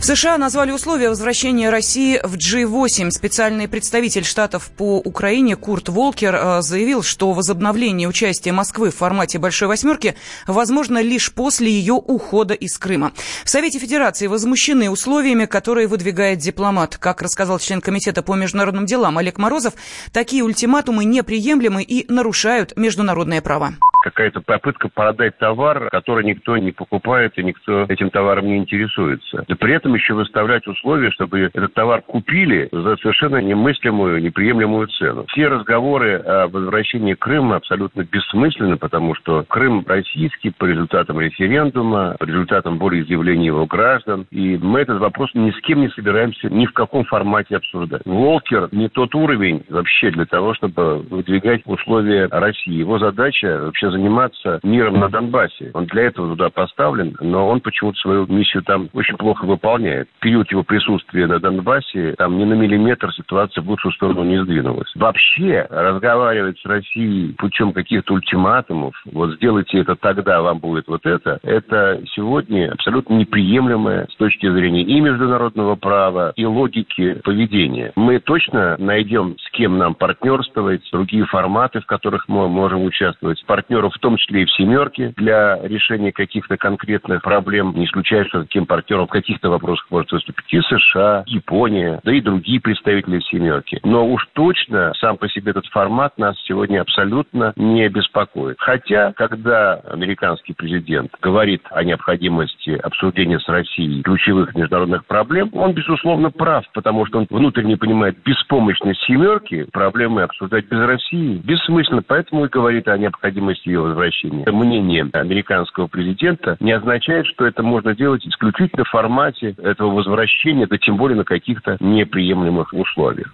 В США назвали условия возвращения России в G8. Специальный представитель Штатов по Украине Курт Волкер э, заявил, что возобновление участия Москвы в формате «Большой восьмерки» возможно лишь после ее ухода из Крыма. В Совете Федерации возмущены условиями, которые выдвигает дипломат. Как рассказал член Комитета по международным делам Олег Морозов, такие ультиматумы неприемлемы и нарушают международное право какая-то попытка продать товар, который никто не покупает и никто этим товаром не интересуется. И при этом еще выставлять условия, чтобы этот товар купили за совершенно немыслимую, неприемлемую цену. Все разговоры о возвращении Крыма абсолютно бессмысленны, потому что Крым российский по результатам референдума, по результатам волеизъявления его граждан. И мы этот вопрос ни с кем не собираемся ни в каком формате обсуждать. Волкер не тот уровень вообще для того, чтобы выдвигать условия России. Его задача вообще заниматься миром на Донбассе. Он для этого туда поставлен, но он почему-то свою миссию там очень плохо выполняет. В период его присутствия на Донбассе там ни на миллиметр ситуация в лучшую сторону не сдвинулась. Вообще разговаривать с Россией путем каких-то ультиматумов, вот сделайте это тогда, вам будет вот это, это сегодня абсолютно неприемлемое с точки зрения и международного права, и логики поведения. Мы точно найдем, с кем нам партнерствовать, другие форматы, в которых мы можем участвовать. Партнер партнеров, в том числе и в «семерке», для решения каких-то конкретных проблем. Не исключаю, что таким партнером в каких-то вопросах может выступить и США, Япония, да и другие представители «семерки». Но уж точно сам по себе этот формат нас сегодня абсолютно не беспокоит. Хотя, когда американский президент говорит о необходимости обсуждения с Россией ключевых международных проблем, он, безусловно, прав, потому что он внутренне понимает беспомощность «семерки», проблемы обсуждать без России бессмысленно, поэтому и говорит о необходимости ее возвращения. Мнение американского президента не означает, что это можно делать исключительно в формате этого возвращения, да тем более на каких-то неприемлемых условиях.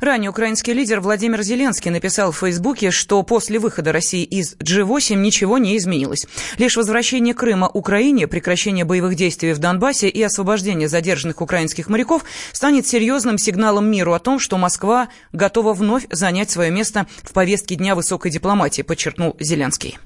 Ранее украинский лидер Владимир Зеленский написал в Фейсбуке, что после выхода России из G8 ничего не изменилось. Лишь возвращение Крыма Украине, прекращение боевых действий в Донбассе и освобождение задержанных украинских моряков станет серьезным сигналом миру о том, что Москва готова вновь занять свое место в повестке Дня высокой дипломатии, подчеркнул Зеленский.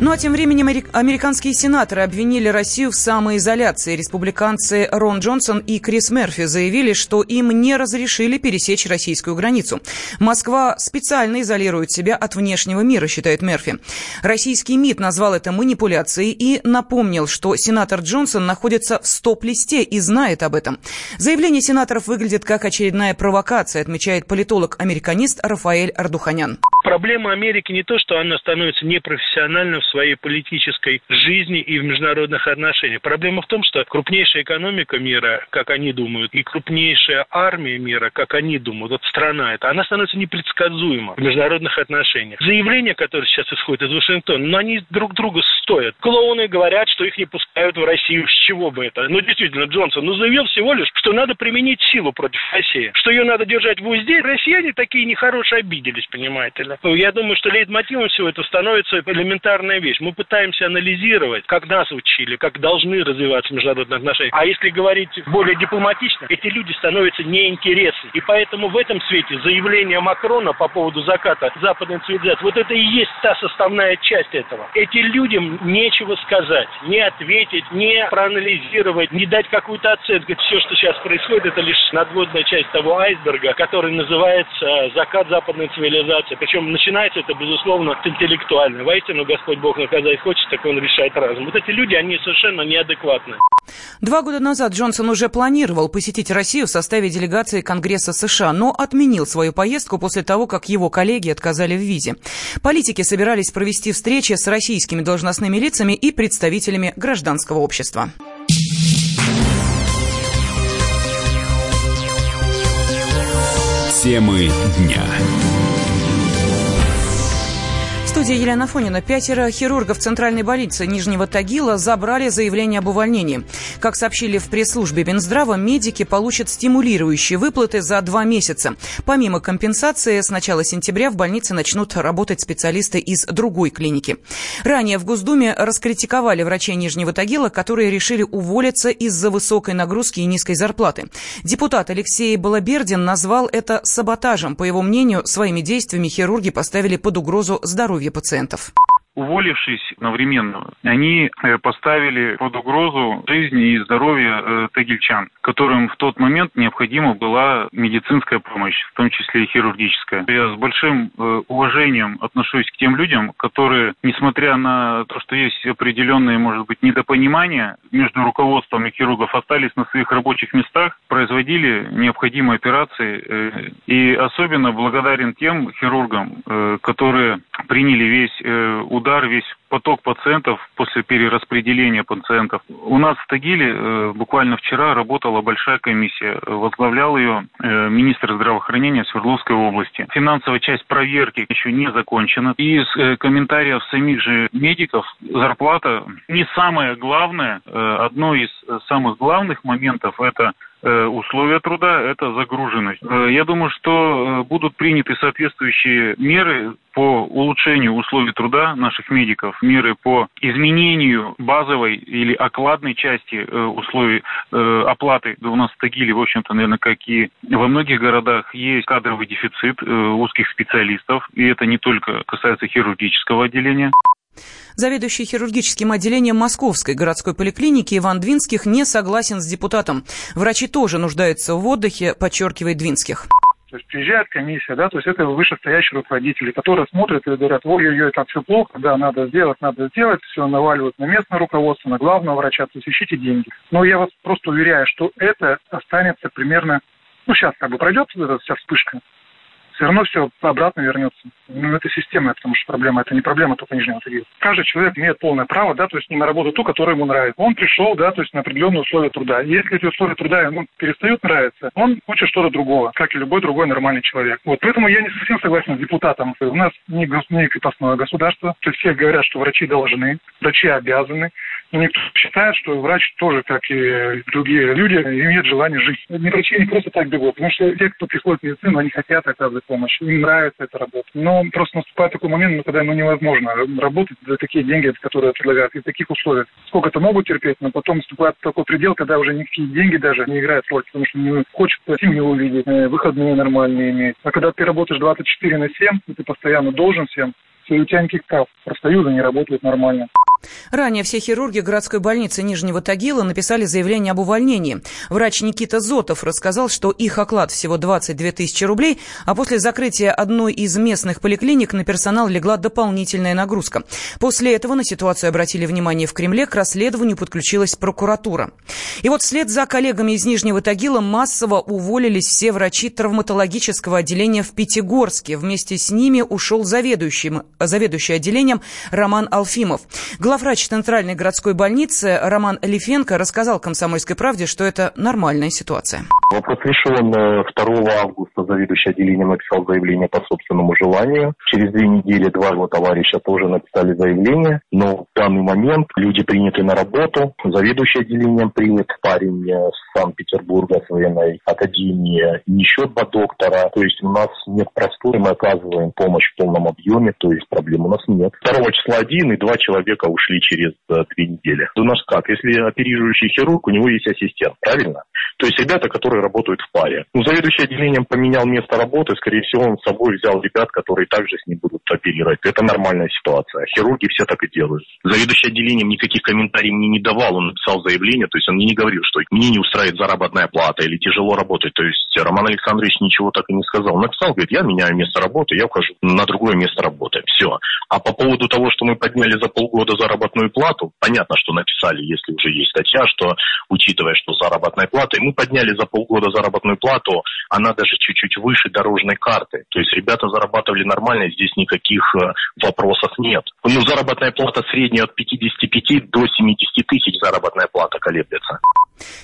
Ну а тем временем американские сенаторы обвинили Россию в самоизоляции. Республиканцы Рон Джонсон и Крис Мерфи заявили, что им не разрешили пересечь российскую границу. Москва специально изолирует себя от внешнего мира, считает Мерфи. Российский МИД назвал это манипуляцией и напомнил, что сенатор Джонсон находится в стоп-листе и знает об этом. Заявление сенаторов выглядит как очередная провокация, отмечает политолог-американист Рафаэль Ардуханян. Проблема Америки не то, что она становится непрофессиональной в своей политической жизни и в международных отношениях. Проблема в том, что крупнейшая экономика мира, как они думают, и крупнейшая армия мира, как они думают, вот страна эта, она становится непредсказуема в международных отношениях. Заявления, которые сейчас исходят из Вашингтона, но они друг друга стоят. Клоуны говорят, что их не пускают в Россию. С чего бы это? Ну, действительно, Джонсон, ну, заявил всего лишь, что надо применить силу против России, что ее надо держать в узде. Россияне такие нехорошие обиделись, понимаете ли. Я думаю, что лейтмотивом всего это становится элементарная вещь. Мы пытаемся анализировать, как нас учили, как должны развиваться международные отношения. А если говорить более дипломатично, эти люди становятся неинтересны. И поэтому в этом свете заявление Макрона по поводу заката западной цивилизации, вот это и есть та составная часть этого. Эти людям нечего сказать, не ответить, не проанализировать, не дать какую-то оценку. Все, что сейчас происходит, это лишь надводная часть того айсберга, который называется закат западной цивилизации. Причем начинается это, безусловно, с интеллектуально. Воистину, Господь Бог наказать хочет, так он решает разум. Вот эти люди, они совершенно неадекватны. Два года назад Джонсон уже планировал посетить Россию в составе делегации Конгресса США, но отменил свою поездку после того, как его коллеги отказали в визе. Политики собирались провести встречи с российскими должностными лицами и представителями гражданского общества. Темы дня студии Елена Фонина. Пятеро хирургов Центральной больницы Нижнего Тагила забрали заявление об увольнении. Как сообщили в пресс-службе Минздрава, медики получат стимулирующие выплаты за два месяца. Помимо компенсации, с начала сентября в больнице начнут работать специалисты из другой клиники. Ранее в Госдуме раскритиковали врачей Нижнего Тагила, которые решили уволиться из-за высокой нагрузки и низкой зарплаты. Депутат Алексей Балабердин назвал это саботажем. По его мнению, своими действиями хирурги поставили под угрозу здоровье пациентов уволившись одновременно, они э, поставили под угрозу жизни и здоровье э, тагильчан, которым в тот момент необходима была медицинская помощь, в том числе и хирургическая. Я с большим э, уважением отношусь к тем людям, которые, несмотря на то, что есть определенные, может быть, недопонимания между руководством и хирургов, остались на своих рабочих местах, производили необходимые операции. И особенно благодарен тем хирургам, которые приняли весь удар, весь поток пациентов после перераспределения пациентов. У нас в Тагиле э, буквально вчера работала большая комиссия. Возглавлял ее э, министр здравоохранения Свердловской области. Финансовая часть проверки еще не закончена. И из э, комментариев самих же медиков зарплата не самое главное. Одно из самых главных моментов это условия труда, это загруженность. Э, я думаю, что э, будут приняты соответствующие меры по улучшению условий труда наших медиков, меры по изменению базовой или окладной части условий оплаты. У нас в Тагиле, в общем-то, наверное, как и во многих городах, есть кадровый дефицит узких специалистов, и это не только касается хирургического отделения. Заведующий хирургическим отделением Московской городской поликлиники Иван Двинских не согласен с депутатом. Врачи тоже нуждаются в отдыхе, подчеркивает Двинских. То есть приезжает комиссия, да, то есть это вышестоящие руководители, которые смотрят и говорят, ой-ой-ой, там все плохо, да, надо сделать, надо сделать, все наваливают на местное руководство, на главного врача, то есть ищите деньги. Но я вас просто уверяю, что это останется примерно, ну сейчас как бы пройдет эта вся вспышка, все равно все обратно вернется. Ну, это системная, потому что проблема, это не проблема только Нижнего Тагила. Каждый человек имеет полное право, да, то есть не на работу ту, которая ему нравится. Он пришел, да, то есть на определенные условия труда. Если эти условия труда ему перестают нравиться, он хочет что-то другого, как и любой другой нормальный человек. Вот поэтому я не совсем согласен с депутатом. У нас не, гос, не крепостное государство, то есть все говорят, что врачи должны, врачи обязаны. Но никто считает, что врач тоже, как и другие люди, имеет желание жить. Не врачи не просто так бегут, потому что те, кто приходит в медицину, они хотят оказывать помощь, им нравится эта работа. Но просто наступает такой момент, когда ему невозможно работать за такие деньги, которые предлагают, и таких условиях. Сколько то могут терпеть, но потом наступает такой предел, когда уже никакие деньги даже не играют роль, потому что не хочется семью увидеть, э, выходные нормальные иметь. А когда ты работаешь 24 на 7, и ты постоянно должен всем, все, у тебя никаких прав. Профсоюзы не работают нормально. Ранее все хирурги городской больницы Нижнего Тагила написали заявление об увольнении. Врач Никита Зотов рассказал, что их оклад всего 22 тысячи рублей, а после закрытия одной из местных поликлиник на персонал легла дополнительная нагрузка. После этого на ситуацию обратили внимание в Кремле, к расследованию подключилась прокуратура. И вот вслед за коллегами из Нижнего Тагила массово уволились все врачи травматологического отделения в Пятигорске. Вместе с ними ушел заведующий, заведующий отделением Роман Алфимов. Главврач Центральной городской больницы Роман Лифенко рассказал «Комсомольской правде», что это нормальная ситуация. Вопрос решен. 2 августа заведующий отделением написал заявление по собственному желанию. Через две недели два его товарища тоже написали заявление. Но в данный момент люди приняты на работу. Заведующий отделением принят парень с Санкт-Петербурга, с военной академии. Еще два доктора. То есть у нас нет простора, мы оказываем помощь в полном объеме. То есть проблем у нас нет. 2 числа один и два человека ушли через э, две недели. У нас как? Если оперирующий хирург, у него есть ассистент, правильно? То есть ребята, которые работают в паре. Ну, заведующий отделением поменял место работы, скорее всего, он с собой взял ребят, которые также с ним будут оперировать. Это нормальная ситуация. Хирурги все так и делают. Заведующий отделением никаких комментариев мне не давал, он написал заявление, то есть он мне не говорил, что мне не устраивает заработная плата или тяжело работать. То есть Роман Александрович ничего так и не сказал. Он написал, говорит, я меняю место работы, я ухожу на другое место работы. Все. А по поводу того, что мы подняли за полгода заработную плату, понятно, что написали, если уже есть статья, что учитывая, что заработная плата, и мы подняли за полгода заработную плату, она даже чуть-чуть выше дорожной карты. То есть ребята зарабатывали нормально, здесь никаких э, вопросов нет. Ну, заработная плата средняя от 55 до 70 тысяч заработная плата колеблется.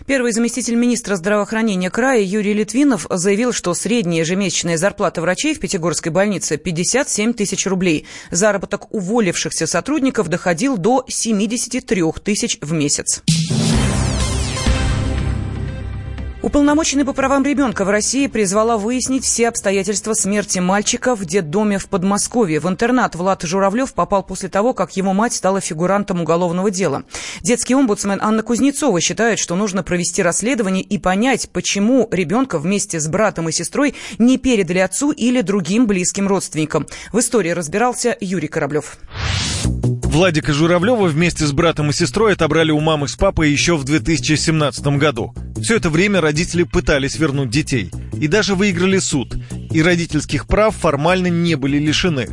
Первый заместитель министра здравоохранения края Юрий Литвинов заявил, что средняя ежемесячная зарплата врачей в Пятигорской больнице 57 тысяч рублей. Заработок уволившихся сотрудников доходил до 73 тысяч в месяц. Уполномоченный по правам ребенка в России призвала выяснить все обстоятельства смерти мальчика в детдоме в Подмосковье. В интернат Влад Журавлев попал после того, как его мать стала фигурантом уголовного дела. Детский омбудсмен Анна Кузнецова считает, что нужно провести расследование и понять, почему ребенка вместе с братом и сестрой не передали отцу или другим близким родственникам. В истории разбирался Юрий Кораблев. Владика Журавлева вместе с братом и сестрой отобрали у мамы с папой еще в 2017 году. Все это время родители пытались вернуть детей. И даже выиграли суд. И родительских прав формально не были лишены.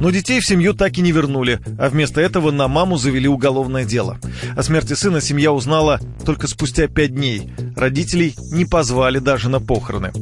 Но детей в семью так и не вернули, а вместо этого на маму завели уголовное дело. О смерти сына семья узнала только спустя пять дней. Родителей не позвали даже на похороны.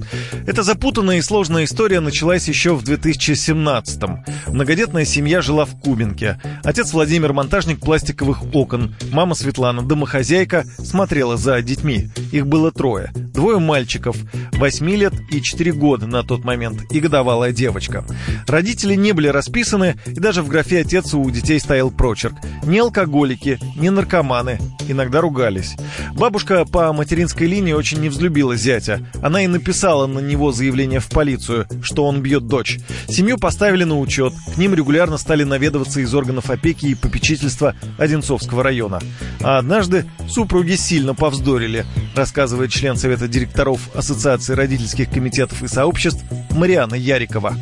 Эта запутанная и сложная история началась еще в 2017-м. Многодетная семья жила в Кубинке. Отец Владимир – монтажник пластиковых окон. Мама Светлана – домохозяйка, смотрела за детьми. Их было трое. Двое мальчиков, 8 лет и 4 года на тот момент, и годовалая девочка. Родители не были расписаны, и даже в графе «отец» у детей стоял прочерк. Не алкоголики, не наркоманы, иногда ругались. Бабушка по материнской линии очень не взлюбила зятя. Она и написала на него заявление в полицию, что он бьет дочь. Семью поставили на учет, к ним регулярно стали наведываться из органов опеки и попечительства Одинцовского района. А однажды супруги сильно повздорили, рассказывает член Совета директоров Ассоциации родительских комитетов и сообществ Мариана Ярикова.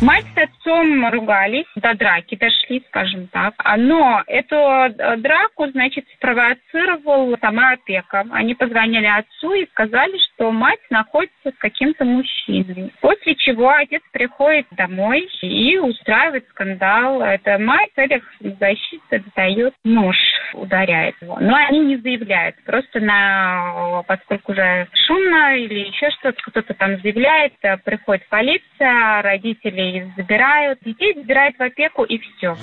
Мать отцом ругались, до драки дошли, скажем так. Но эту э, драку, значит, спровоцировал сама опека. Они позвонили отцу и сказали, что мать находится с каким-то мужчиной. После чего отец приходит домой и устраивает скандал. Это мать в целях защиты дает нож, ударяет его. Но они не заявляют. Просто на, поскольку уже шумно или еще что-то, кто-то там заявляет, приходит полиция, родители родителей забирают. Детей забирают в опеку и все.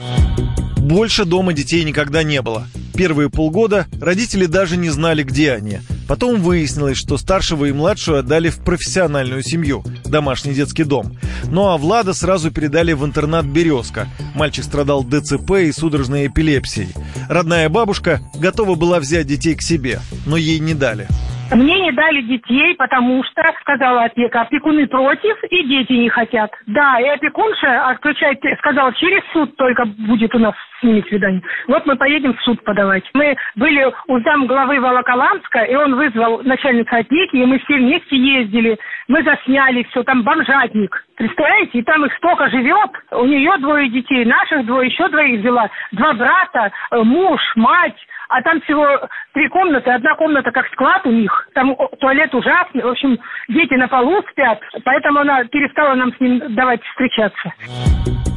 Больше дома детей никогда не было. Первые полгода родители даже не знали, где они. Потом выяснилось, что старшего и младшего отдали в профессиональную семью, домашний детский дом. Ну а Влада сразу передали в интернат «Березка». Мальчик страдал ДЦП и судорожной эпилепсией. Родная бабушка готова была взять детей к себе, но ей не дали. Мне не дали детей, потому что, сказала опека, опекуны против и дети не хотят. Да, и опекунша отключает, сказала, через суд только будет у нас с ними свидание. Вот мы поедем в суд подавать. Мы были у зам главы Волоколамска, и он вызвал начальника опеки, и мы все вместе ездили. Мы засняли все, там бомжатник. Представляете, и там их столько живет. У нее двое детей, наших двое, еще двоих взяла. Два брата, э, муж, мать а там всего три комнаты, одна комната как склад у них, там туалет ужасный, в общем, дети на полу спят, поэтому она перестала нам с ним давать встречаться.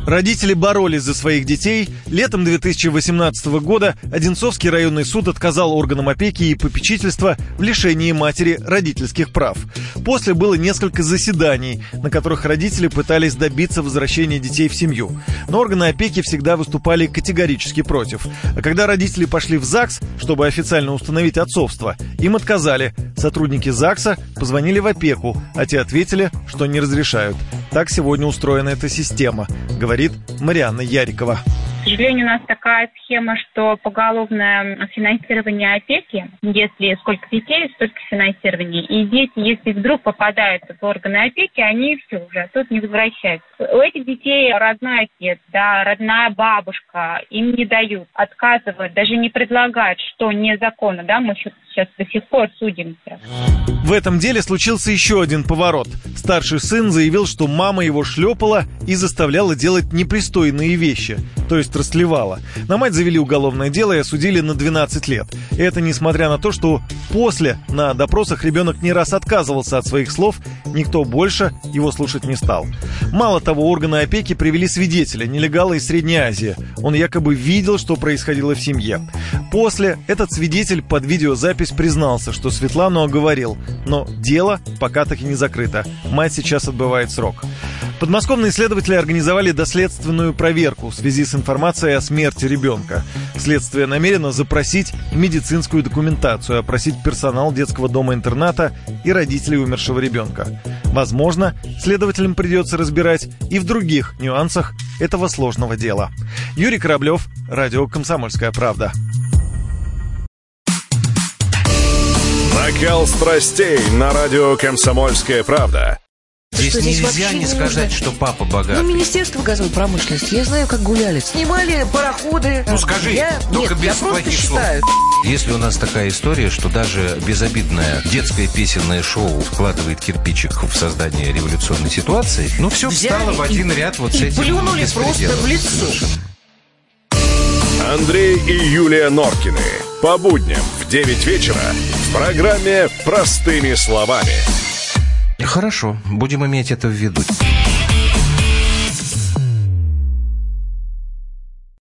Родители боролись за своих детей. Летом 2018 года Одинцовский районный суд отказал органам опеки и попечительства в лишении матери родительских прав. После было несколько заседаний, на которых родители пытались добиться возвращения детей в семью. Но органы опеки всегда выступали категорически против. А когда родители пошли в ЗАГС, чтобы официально установить отцовство, им отказали. Сотрудники ЗАГСа позвонили в опеку, а те ответили, что не разрешают. Так сегодня устроена эта система, говорит Марианна Ярикова. К сожалению, у нас такая схема, что поголовное финансирование опеки, если сколько детей, столько финансирования. И дети, если вдруг попадают в органы опеки, они все уже тут не возвращаются. У этих детей родной отец, да, родная бабушка, им не дают, отказывают, даже не предлагают, что незаконно, да, мы сейчас до сих пор судимся. В этом деле случился еще один поворот. Старший сын заявил, что мама его шлепала и заставляла делать непристойные вещи, то есть расслевала. На мать завели уголовное дело и осудили на 12 лет. И это несмотря на то, что после на допросах ребенок не раз отказывался от своих слов, никто больше его слушать не стал. Мало того, органы опеки привели свидетеля, нелегала из Средней Азии. Он якобы видел, что происходило в семье. После этот свидетель под видеозапись признался, что Светлану оговорил, но дело пока так и не закрыто. Мать сейчас отбывает срок. Подмосковные следователи организовали доследственную проверку в связи с информацией о смерти ребенка. Следствие намерено запросить медицинскую документацию, опросить персонал детского дома-интерната и родителей умершего ребенка. Возможно, следователям придется разбирать и в других нюансах этого сложного дела. Юрий Кораблев, Радио «Комсомольская правда». Накал страстей на радио «Комсомольская правда». Здесь, что здесь нельзя не сказать, нужно? что папа богатый. Ну, Министерство газовой промышленности, я знаю, как гуляли. Снимали пароходы. Ну, скажи, я... только Нет, без я плохих слов. Считаю. Если у нас такая история, что даже безобидное детское песенное шоу вкладывает кирпичик в создание революционной ситуации, ну, все Взяли встало в один и, ряд вот и с этим плюнули просто в лицо. Совершенно. Андрей и Юлия Норкины. По будням в 9 вечера в программе «Простыми словами». Хорошо, будем иметь это в виду.